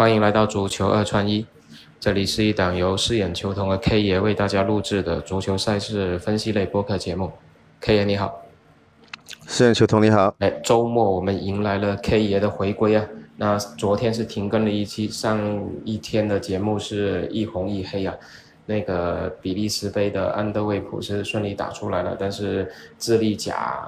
欢迎来到足球二串一，这里是一档由饰演球童的 K 爷为大家录制的足球赛事分析类播客节目。K 爷你好，饰演球童你好。哎，周末我们迎来了 K 爷的回归啊。那昨天是停更了一期，上一天的节目是一红一黑啊。那个比利时杯的安德卫普是顺利打出来了，但是智利甲。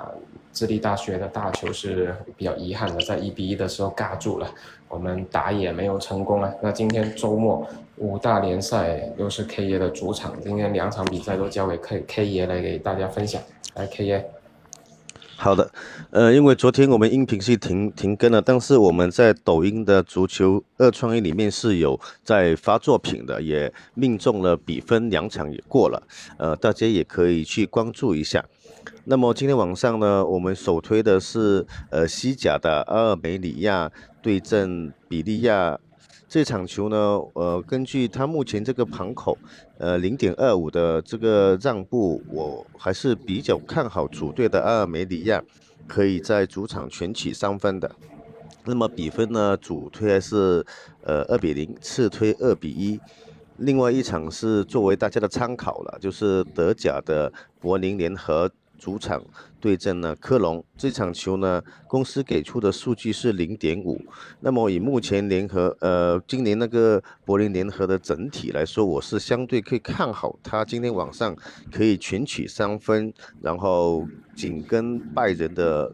智利大学的大球是比较遗憾的，在一比一的时候尬住了，我们打野没有成功啊。那今天周末五大联赛又是 K 爷的主场，今天两场比赛都交给 K K 爷来给大家分享。来，K 爷，好的，呃，因为昨天我们音频是停停更了，但是我们在抖音的足球二创意里面是有在发作品的，也命中了比分，两场也过了，呃，大家也可以去关注一下。那么今天晚上呢，我们首推的是呃西甲的阿尔梅里亚对阵比利亚这场球呢，呃，根据他目前这个盘口，呃零点二五的这个让步，我还是比较看好主队的阿尔梅里亚可以在主场全取三分的。那么比分呢，主推还是呃二比零，次推二比一。另外一场是作为大家的参考了，就是德甲的柏林联合。主场对阵呢科隆这场球呢，公司给出的数据是零点五。那么以目前联合呃今年那个柏林联合的整体来说，我是相对可以看好他今天晚上可以全取三分，然后紧跟拜仁的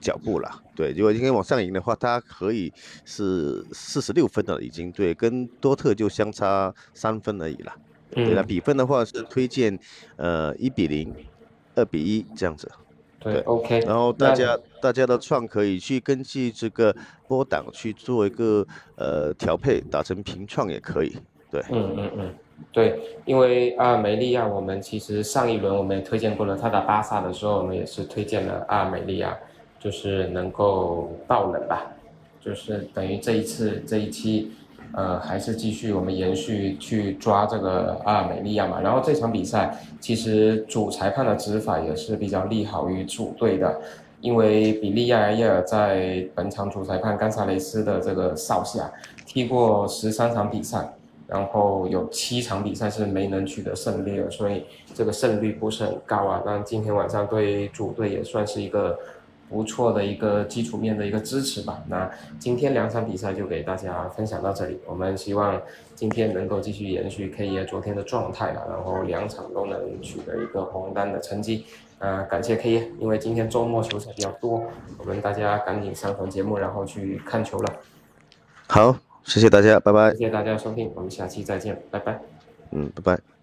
脚步了。对，如果今天往上赢的话，他可以是四十六分了已经。对，跟多特就相差三分而已了。对了，比分的话是推荐呃一比零。二比一这样子，对，OK。然后大家大家的创可以去根据这个波档去做一个呃调配，打成平创也可以。对，嗯嗯嗯，对，因为阿尔梅利亚，我们其实上一轮我们也推荐过了，他打巴萨的时候，我们也是推荐了阿尔梅利亚，就是能够爆冷吧，就是等于这一次这一期。呃，还是继续我们延续去抓这个阿尔梅利亚嘛。然后这场比赛其实主裁判的执法也是比较利好于主队的，因为比利亚耶尔在本场主裁判甘萨雷斯的这个哨下踢过十三场比赛，然后有七场比赛是没能取得胜利的，所以这个胜率不是很高啊。但今天晚上对主队也算是一个。不错的一个基础面的一个支持吧。那今天两场比赛就给大家分享到这里。我们希望今天能够继续延续 K 爷昨天的状态了，然后两场都能取得一个红单的成绩。呃，感谢 K 爷，因为今天周末球赛比较多，我们大家赶紧上传节目，然后去看球了。好，谢谢大家，拜拜。谢谢大家收听，我们下期再见，拜拜。嗯，拜拜。